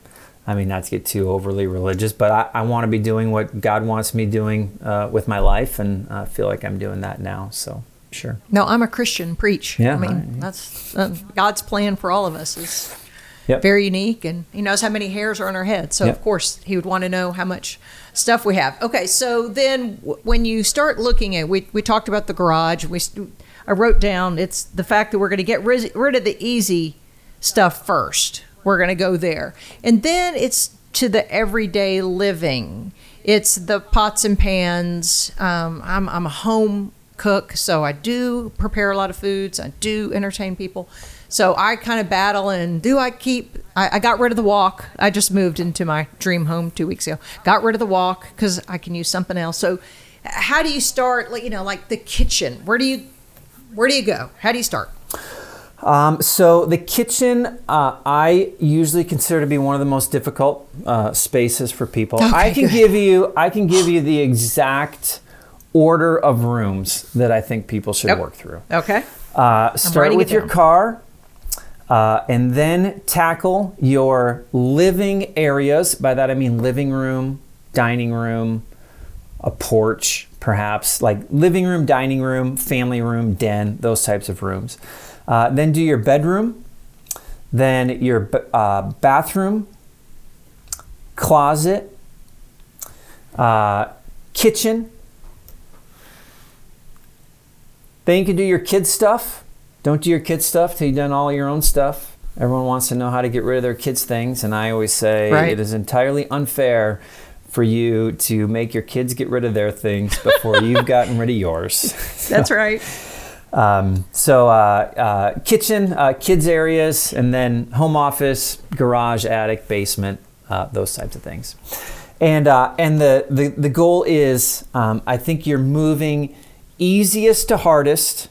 I mean, not to get too overly religious, but I, I want to be doing what God wants me doing uh, with my life, and I feel like I'm doing that now. So, sure. No, I'm a Christian. Preach. Yeah, I mean, right, yeah. that's uh, God's plan for all of us is Yep. very unique, and He knows how many hairs are on our head. So Yep. of course He would want to know how much stuff we have. Okay, so then w- when you start looking at, we we talked about the garage. We I wrote down it's the fact that we're going to get rid, rid of the easy stuff first. We're going to go there, and then it's to the everyday living. It's the pots and pans. Um, I'm I'm a home cook, so I do prepare a lot of foods. I do entertain people. So I kind of battle and do I keep? I, I got rid of the wok. I just moved into my dream home two weeks ago. Got rid of the wok because I can use something else. So how do you start? Like you know, like the kitchen. Where do you where do you go? How do you start? Um, so the kitchen, uh, I usually consider to be one of the most difficult uh, spaces for people. Okay, I can good. give you, I can give you the exact order of rooms that I think people should Yep. work through. Okay. Uh, start with your car, uh, and then tackle your living areas. By that I mean living room, dining room, a porch, perhaps like living room, dining room, family room, den, those types of rooms. Uh, then do your bedroom, then your b- uh, bathroom, closet, uh, kitchen. Then you can do your kids' stuff. Don't do your kids' stuff till you've done all your own stuff. Everyone wants to know how to get rid of their kids' things, and I always say Right. it is entirely unfair for you to make your kids get rid of their things before you've [LAUGHS] gotten rid of yours. That's right. [LAUGHS] Um, so, uh, uh, kitchen, uh, kids' areas, and then home office, garage, attic, basement, uh, those types of things. And uh, and the, the the goal is, um, I think you're moving easiest to hardest,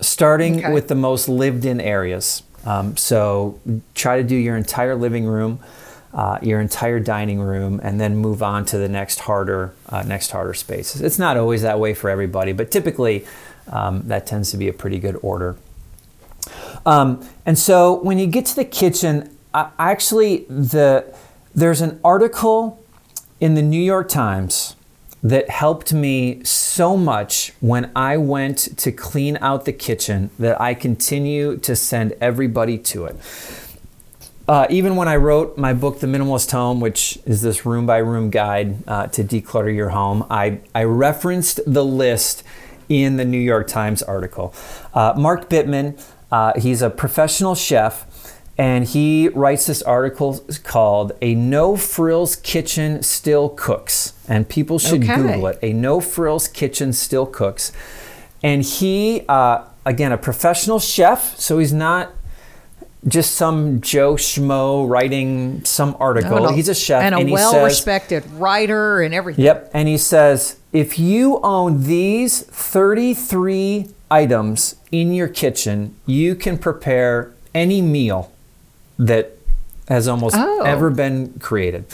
starting Okay. with the most lived-in areas. Um, so, try to do your entire living room. Uh, your entire dining room, and then move on to the next harder, uh, next harder spaces. It's not always that way for everybody, but typically um, that tends to be a pretty good order. Um, and so when you get to the kitchen, I, actually the there's an article in the New York Times that helped me so much when I went to clean out the kitchen that I continue to send everybody to it. Uh, even when I wrote my book, The Minimalist Home, which is this room by room guide uh, to declutter your home, I, I referenced the list in the New York Times article. Uh, Mark Bittman, uh, he's a professional chef, and he writes this article called A No Frills Kitchen Still Cooks. And people should Okay. Google it. A No Frills Kitchen Still Cooks. And he, uh, again, a professional chef, so he's not just some Joe Schmo writing some article. No, no. He's a chef, and a he well says, respected writer and everything. Yep, and he says if you own these 33 items in your kitchen, you can prepare any meal that has almost Oh. ever been created.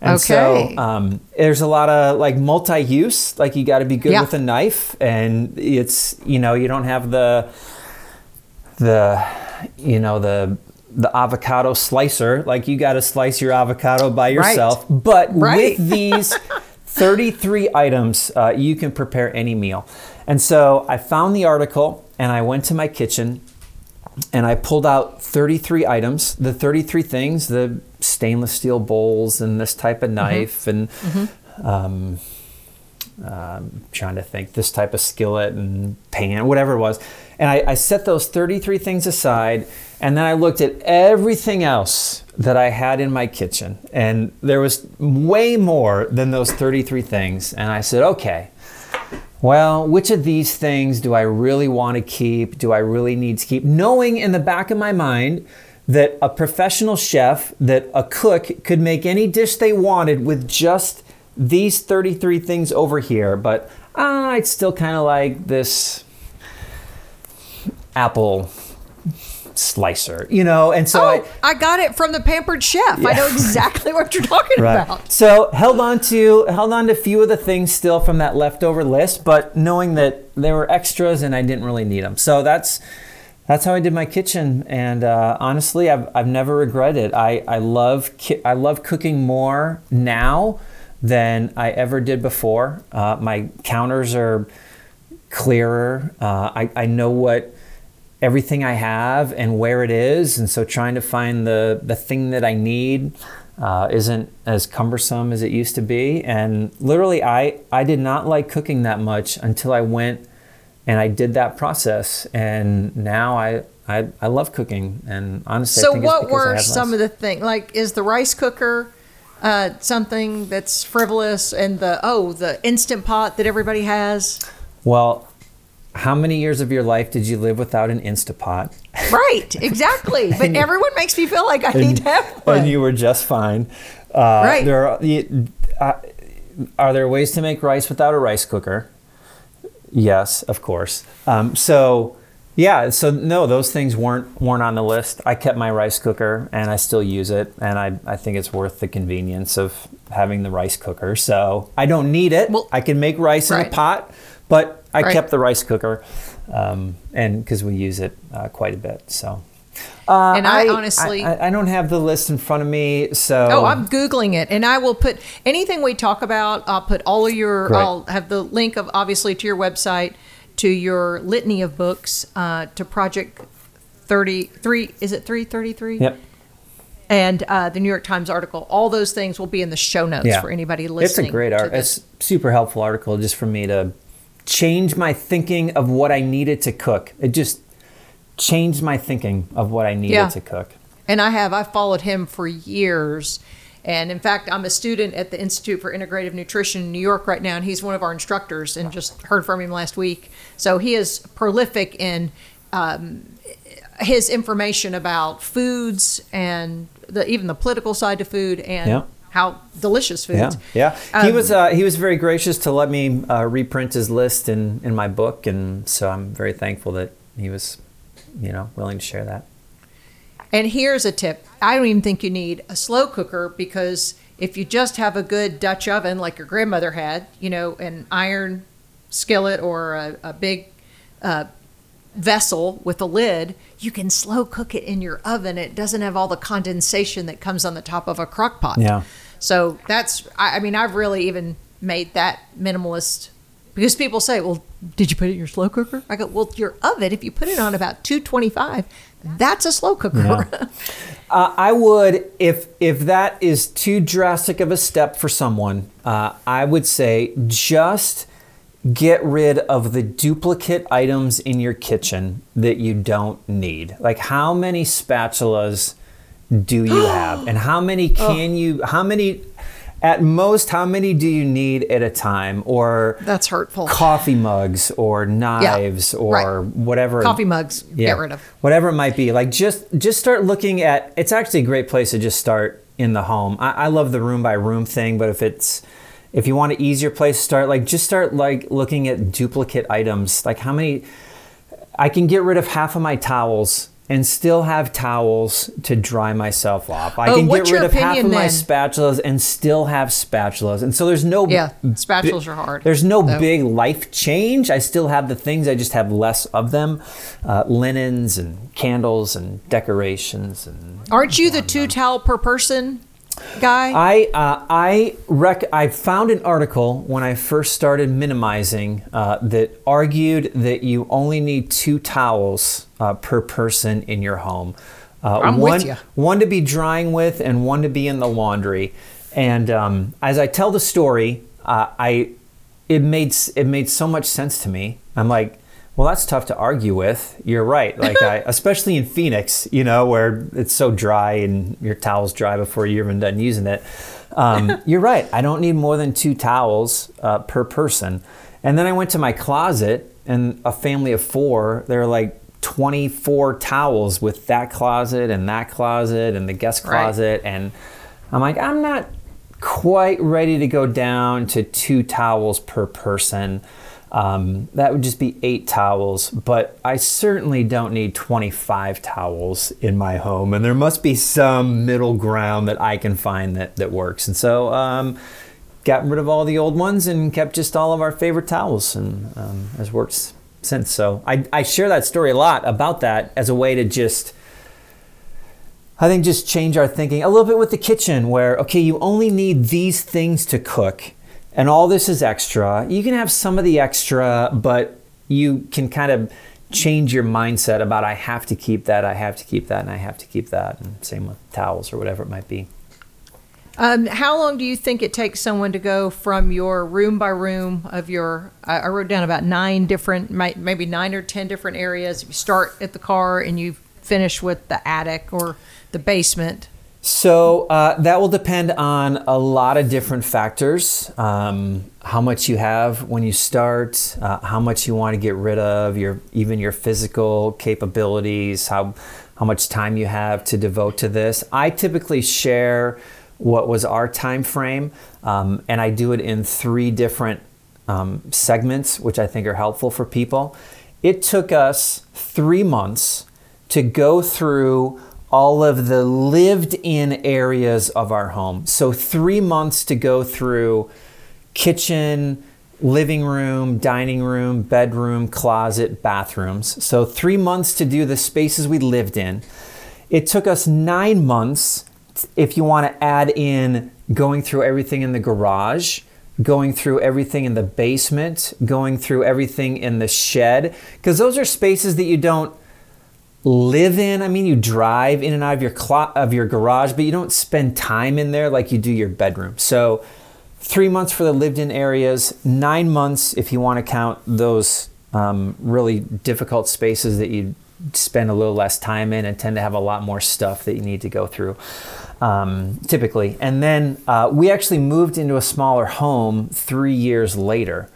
And Okay. so um, there's a lot of like multi-use. Like you got to be good Yeah. with a knife, and it's you know you don't have the the you know the the avocado slicer like you got to slice your avocado by yourself but Right. with these [LAUGHS] 33 items uh, you can prepare any meal. And so I found the article and I went to my kitchen and I pulled out 33 items, the 33 things, the stainless steel bowls and this type of knife and um, um, trying to think this type of skillet and pan, whatever it was. And I, I set those 33 things aside and then I looked at everything else that I had in my kitchen. And there was way more than those 33 things. And I said, okay, well, which of these things do I really want to keep? Do I really need to keep? Knowing in the back of my mind that a professional chef, that a cook could make any dish they wanted with just these 33 things over here, but uh, I'd still kind of like this apple slicer, you know? And so Oh, I. I, got it from the Pampered Chef. I know [LAUGHS] exactly what you're talking about. So held on to held on to a few of the things still from that leftover list, but knowing that there were extras and I didn't really need them. So that's that's how I did my kitchen, and uh, honestly, I've, I've never regretted. I I love ki- I love cooking more now than I ever did before. Uh, my counters are clearer. Uh, I I know what everything I have and where it is, and so trying to find the the thing that I need uh, isn't as cumbersome as it used to be. And literally, I I did not like cooking that much until I went and I did that process, and now I. I, I love cooking, and honestly, So, what were some of the things? Like, is the rice cooker uh, something that's frivolous, and the oh, the instant pot that everybody has? Well, how many years of your life did you live without an Instapot? Right, exactly. [LAUGHS] But everyone makes me feel like I need to have one. and you were just fine. Uh, Right. There are, uh, are there ways to make rice without a rice cooker? Yes, of course. Um, so yeah, so no, those things weren't weren't on the list. I kept my rice cooker and I still use it, and I I think it's worth the convenience of having the rice cooker. So I don't need it. Well- I can make rice in a pot, but I Right. kept the rice cooker, um, and because we use it uh, quite a bit. So. Uh, And I honestly- I, I don't have the list in front of me, so Oh, I'm googling it, and I will put anything we talk about. I'll put all of your. Great. I'll have the link of obviously to your website, to your litany of books, uh, to Project Thirty Three. Is it three thirty three? Yep. And uh, the New York Times article. All those things will be in the show notes Yeah. for anybody listening. It's a great article. It's super helpful article just for me to change my thinking of what I needed to cook. It just changed my thinking of what I needed Yeah. to cook. And I have. I've followed him for years. And in fact, I'm a student at the Institute for Integrative Nutrition in New York right now, and he's one of our instructors and just heard from him last week. So he is prolific in um, his information about foods and the, even the political side to food and Yeah. How delicious foods. Yeah, yeah. he Um, was uh, he was very gracious to let me uh, reprint his list in in my book, and so I'm very thankful that he was, you know, willing to share that. And here's a tip I don't even think you need a slow cooker because if you just have a good Dutch oven like your grandmother had, you know, an iron skillet or a, a big uh, vessel with a lid, you can slow cook it in your oven. It doesn't have all the condensation that comes on the top of a crock pot. Yeah. So that's, I, I mean, I've really even made that minimalist because people say, well, did you put it in your slow cooker? I go, well, your oven, if you put it on about 225, that's a slow cooker. [LAUGHS] Uh, I would, if if that is too drastic of a step for someone, uh, I would say just get rid of the duplicate items in your kitchen that you don't need. Like how many spatulas do you [GASPS] have, and how many can you? How many? At most, how many do you need at a time? Or That's hurtful. coffee mugs, or knives, or right. whatever. Coffee mugs, get rid of. whatever it might be. Like just just start looking at. It's actually a great place to just start in the home. I, I love the room by room thing, but if it's if you want to ease your place, start like just start like looking at duplicate items. Like how many? I can get rid of half of my towels and still have towels to dry myself off. I Oh, can get rid of half of my spatulas and still have spatulas. And so there's no Yeah, spatulas are hard, There's no though. big life change. I still have the things. I just have less of them. Uh, linens and candles and decorations and Aren't you the two towel per person? guy? I uh, I rec- I found an article when I first started minimizing uh, that argued that you only need two towels uh, per person in your home. Uh, I'm with one. One to be drying with, and one to be in the laundry. And um, as I tell the story, uh, I it made it made so much sense to me. I'm like. Well, that's tough to argue with. You're right. Like, I, [LAUGHS] especially in Phoenix, you know, where it's so dry and your towel's dry before you're even done using it. Um, [LAUGHS] you're right. I don't need more than two towels uh, per person. And then I went to my closet, and a family of four, they're like 24 towels with that closet and that closet and the guest Right. closet. And I'm like, I'm not quite ready to go down to two towels per person. Um, that would just be eight towels, but I certainly don't need 25 towels in my home. And there must be some middle ground that I can find that, that works. And so, um, got rid of all the old ones and kept just all of our favorite towels, and um, has worked since. So, I, I share that story a lot about that as a way to just I think just change our thinking a little bit with the kitchen where, okay, you only need these things to cook and all this is extra. You can have some of the extra, but you can kind of change your mindset about I have to keep that, I have to keep that, and I have to keep that. And same with towels or whatever it might be. Um, how long do you think it takes someone to go from your room by room of your? I, I wrote down about nine different, maybe nine or ten different areas. You start at the car and you finish with the attic or the basement. So uh, that will depend on a lot of different factors. Um, how much you have when you start, uh, how much you want to get rid of, your even your physical capabilities, how how much time you have to devote to this. I typically share what was our time frame, um, and I do it in three different um, segments, which I think are helpful for people. It took us three months to go through all of the lived in areas of our home. So, three months to go through kitchen, living room, dining room, bedroom, closet, bathrooms. So, three months to do the spaces we lived in. It took us nine months if you want to add in going through everything in the garage, going through everything in the basement, going through everything in the shed, because those are spaces that you don't live in. I mean, you drive in and out of your clo- of your garage, but you don't spend time in there like you do your bedroom. So, three months for the lived-in areas, nine months if you want to count those um, really difficult spaces that you spend a little less time in and tend to have a lot more stuff that you need to go through. Um, typically, and then uh, we actually moved into a smaller home three years later.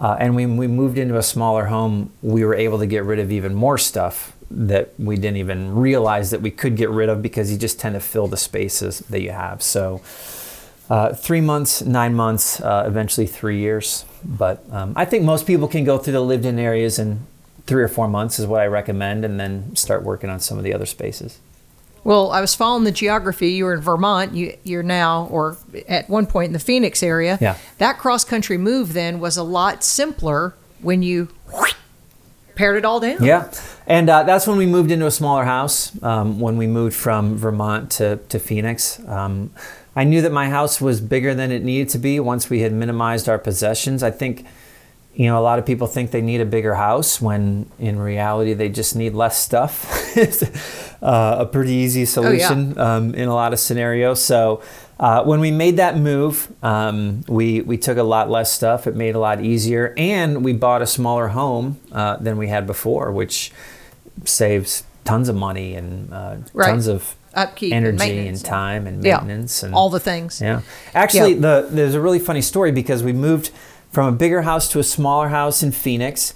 Uh, and when we moved into a smaller home, we were able to get rid of even more stuff that we didn't even realize that we could get rid of because you just tend to fill the spaces that you have. So, uh, three months, nine months, uh, eventually three years. But um, I think most people can go through the lived in areas in three or four months, is what I recommend, and then start working on some of the other spaces. Well, I was following the geography. You were in Vermont. You, you're now, or at one point in the Phoenix area. Yeah. That cross country move then was a lot simpler when you pared it all down. Yeah, and uh, that's when we moved into a smaller house. Um, when we moved from Vermont to to Phoenix, um, I knew that my house was bigger than it needed to be. Once we had minimized our possessions, I think, you know, a lot of people think they need a bigger house when in reality they just need less stuff. [LAUGHS] uh, a pretty easy solution um, in a lot of scenarios. So. Uh, when we made that move, um, we we took a lot less stuff. It made it a lot easier, and we bought a smaller home uh, than we had before, which saves tons of money and uh, Right. tons of Upkeep energy maintenance. and time and Yeah. maintenance and All the things. yeah. Actually, Yeah. the there's a really funny story because we moved from a bigger house to a smaller house in Phoenix,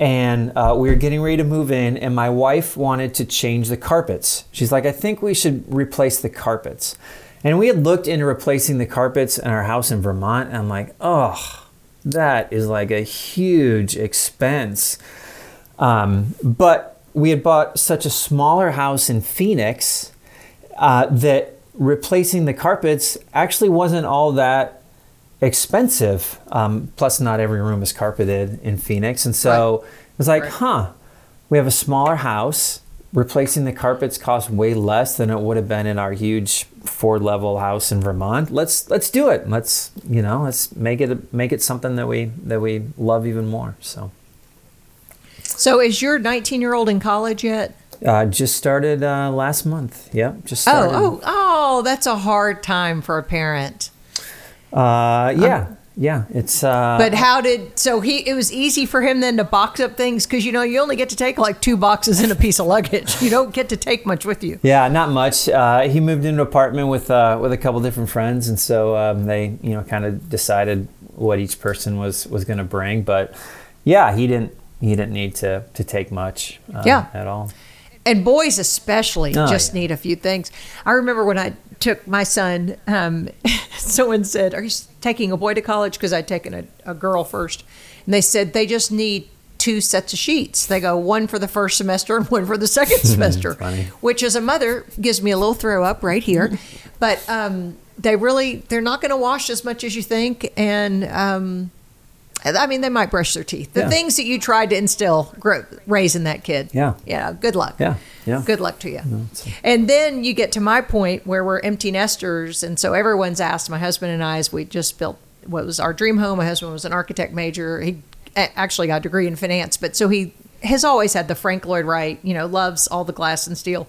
and uh, we were getting ready to move in, and my wife wanted to change the carpets. She's like, I think we should replace the carpets. And we had looked into replacing the carpets in our house in Vermont, and I'm like, oh, that is like a huge expense. Um, but we had bought such a smaller house in Phoenix uh, that replacing the carpets actually wasn't all that expensive. Um, plus, not every room is carpeted in Phoenix. And so it was like, Right. huh, we have a smaller house. replacing the carpets cost way less than it would have been in our huge four level house in Vermont. Let's let's do it. Let's you know let's make it make it something that we that we love even more. So. So is your 19 year old in college yet? Uh, just started uh, last month. Yep, just Oh, oh, oh, that's a hard time for a parent. Uh, yeah, yeah. It's uh, But how did so he? It was easy for him then to box up things because you know you only get to take like two boxes in a piece of luggage. You don't get to take much with you. Yeah, not much. Uh, he moved into an apartment with uh, with a couple different friends, and so um, they, you know, kind of decided what each person was was going to bring. But yeah, he didn't he didn't need to to take much. Um, Yeah. at all. and boys especially Oh, just yeah. need a few things. I remember when I took my son, um, [LAUGHS] someone said, "Are you taking a boy to college?" Because I'd taken a, a girl first, and they said they just need two sets of sheets. They go one for the first semester and [LAUGHS] one for the second [LAUGHS] semester, which as a mother gives me a little throw up right here. but um, they really they're not going to wash as much as you think, and um, I mean they might brush their teeth. The Yeah. things that you tried to instill, grow, raising that kid. Yeah. yeah. Good luck. Yeah, yeah. Good luck to you. And then you get to my point where we're empty nesters. And so everyone's asked, my husband and I, as we just built what was our dream home. My husband was an architect major. He actually got a degree in finance, but so he has always had the Frank Lloyd Wright, you know, loves all the glass and steel.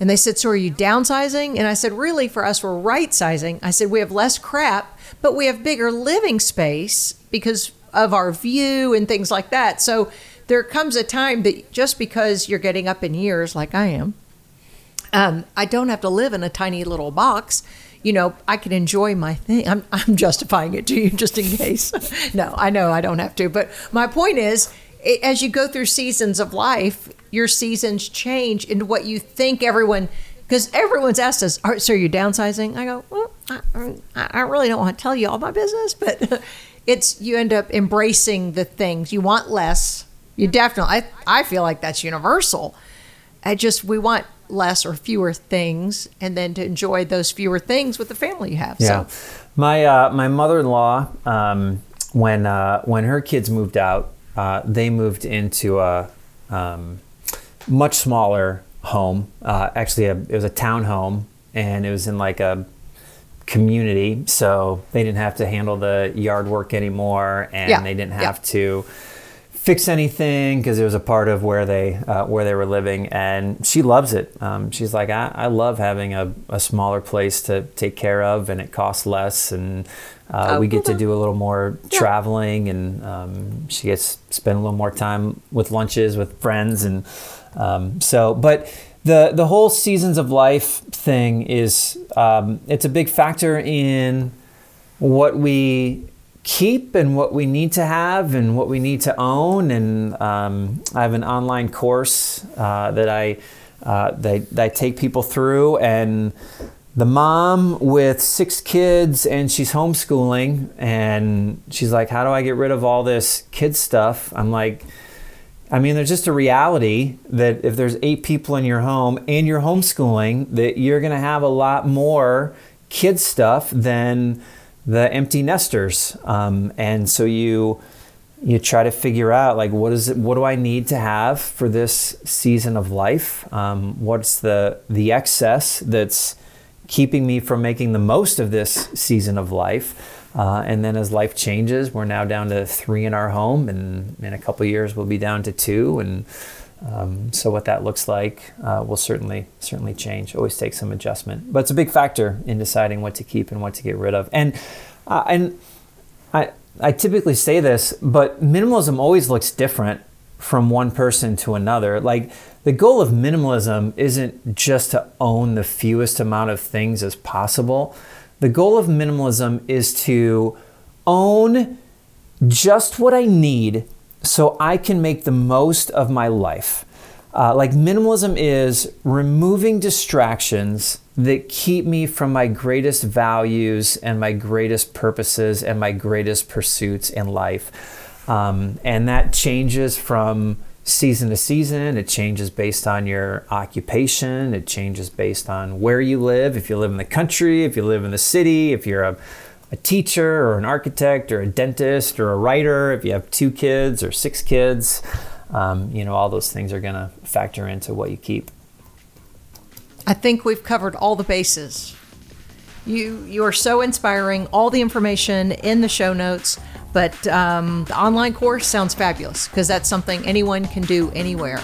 And they said, So are you downsizing? And I said, Really, for us, we're right sizing. I said, We have less crap, but we have bigger living space because of our view and things like that. So there comes a time that just because you're getting up in years, like I am, um, I don't have to live in a tiny little box. You know, I can enjoy my thing. I'm, I'm [LAUGHS] justifying it to you just in case. [LAUGHS] no, I know I don't have to. But my point is, i as you go through seasons of life, your seasons change into what you think everyone, because everyone's asked us, "Are- so are you downsizing? I go, well, I I really don't want to tell you all my business, but [LAUGHS] it's, you end up embracing the things. You want less. You definitely, I, I feel like that's universal. I just we want less or fewer things, and then to enjoy those fewer things with the family you have. Yeah, So my uh, my mother-in-law, um, when uh, when her kids moved out, uh, they moved into a um, much smaller home. Uh, actually, a, it was a townhome, and it was in like a community, so they didn't have to handle the yard work anymore, and Yeah, they didn't yeah. have to fix anything because it was a part of where they uh, where they were living and she loves it um, she's like I, I love having a, a smaller place to take care of and it costs less and uh, Oh, we get to do a little more Yeah. traveling and um, she gets spend a little more time with lunches with friends and um, so but the the whole seasons of life thing is um, it's a big factor in what we keep and what we need to have and what we need to own. And um, I have an online course uh, that I uh, that, that I take people through and. The mom with six kids and she's homeschooling and she's like, How do I get rid of all this kid stuff? I'm like, I mean, there's just a reality that if there's eight people in your home and you're homeschooling, that you're going to have a lot more kid stuff than the empty nesters. Um, and so you you try to figure out like what is it what do I need to have for this season of life? Um, what's the the excess that's keeping me from making the most of this season of life? Uh, and then as life changes, we're now down to three in our home, and in a couple years we'll be down to two. And um, so what that looks like uh, will certainly certainly change. Always take some adjustment, but it's a big factor in deciding what to keep and what to get rid of. And uh, and I I typically say this, but minimalism always looks different from one person to another. Like the goal of minimalism isn't just to own the fewest amount of things as possible. The goal of minimalism is to own just what I need so I can make the most of my life. Uh, like minimalism is removing distractions that keep me from my greatest values and my greatest purposes and my greatest pursuits in life. Um, and that changes from season to season. It changes based on your occupation. It changes based on where you live. If you live in the country, if you live in the city, if you're a, a teacher or an architect or a dentist or a writer, if you have two kids or six kids. um, you know, all those things are going to factor into what you keep. I think we've covered all the bases. You you are so inspiring. All the information in the show notes, but um, the online course sounds fabulous because that's something anyone can do anywhere.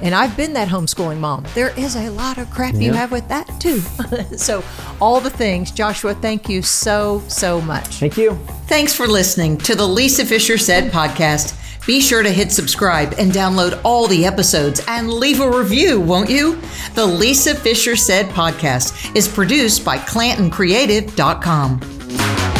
And I've been that homeschooling mom. There is a lot of crap you have with that too. [LAUGHS] so all the things, Joshua. Thank you so so much. Thank you. Thanks for listening to the Lisa Fischer Said podcast. Be sure to hit subscribe and download all the episodes and leave a review, won't you? The Lisa Fischer Said podcast is produced by ClantonCreative.com.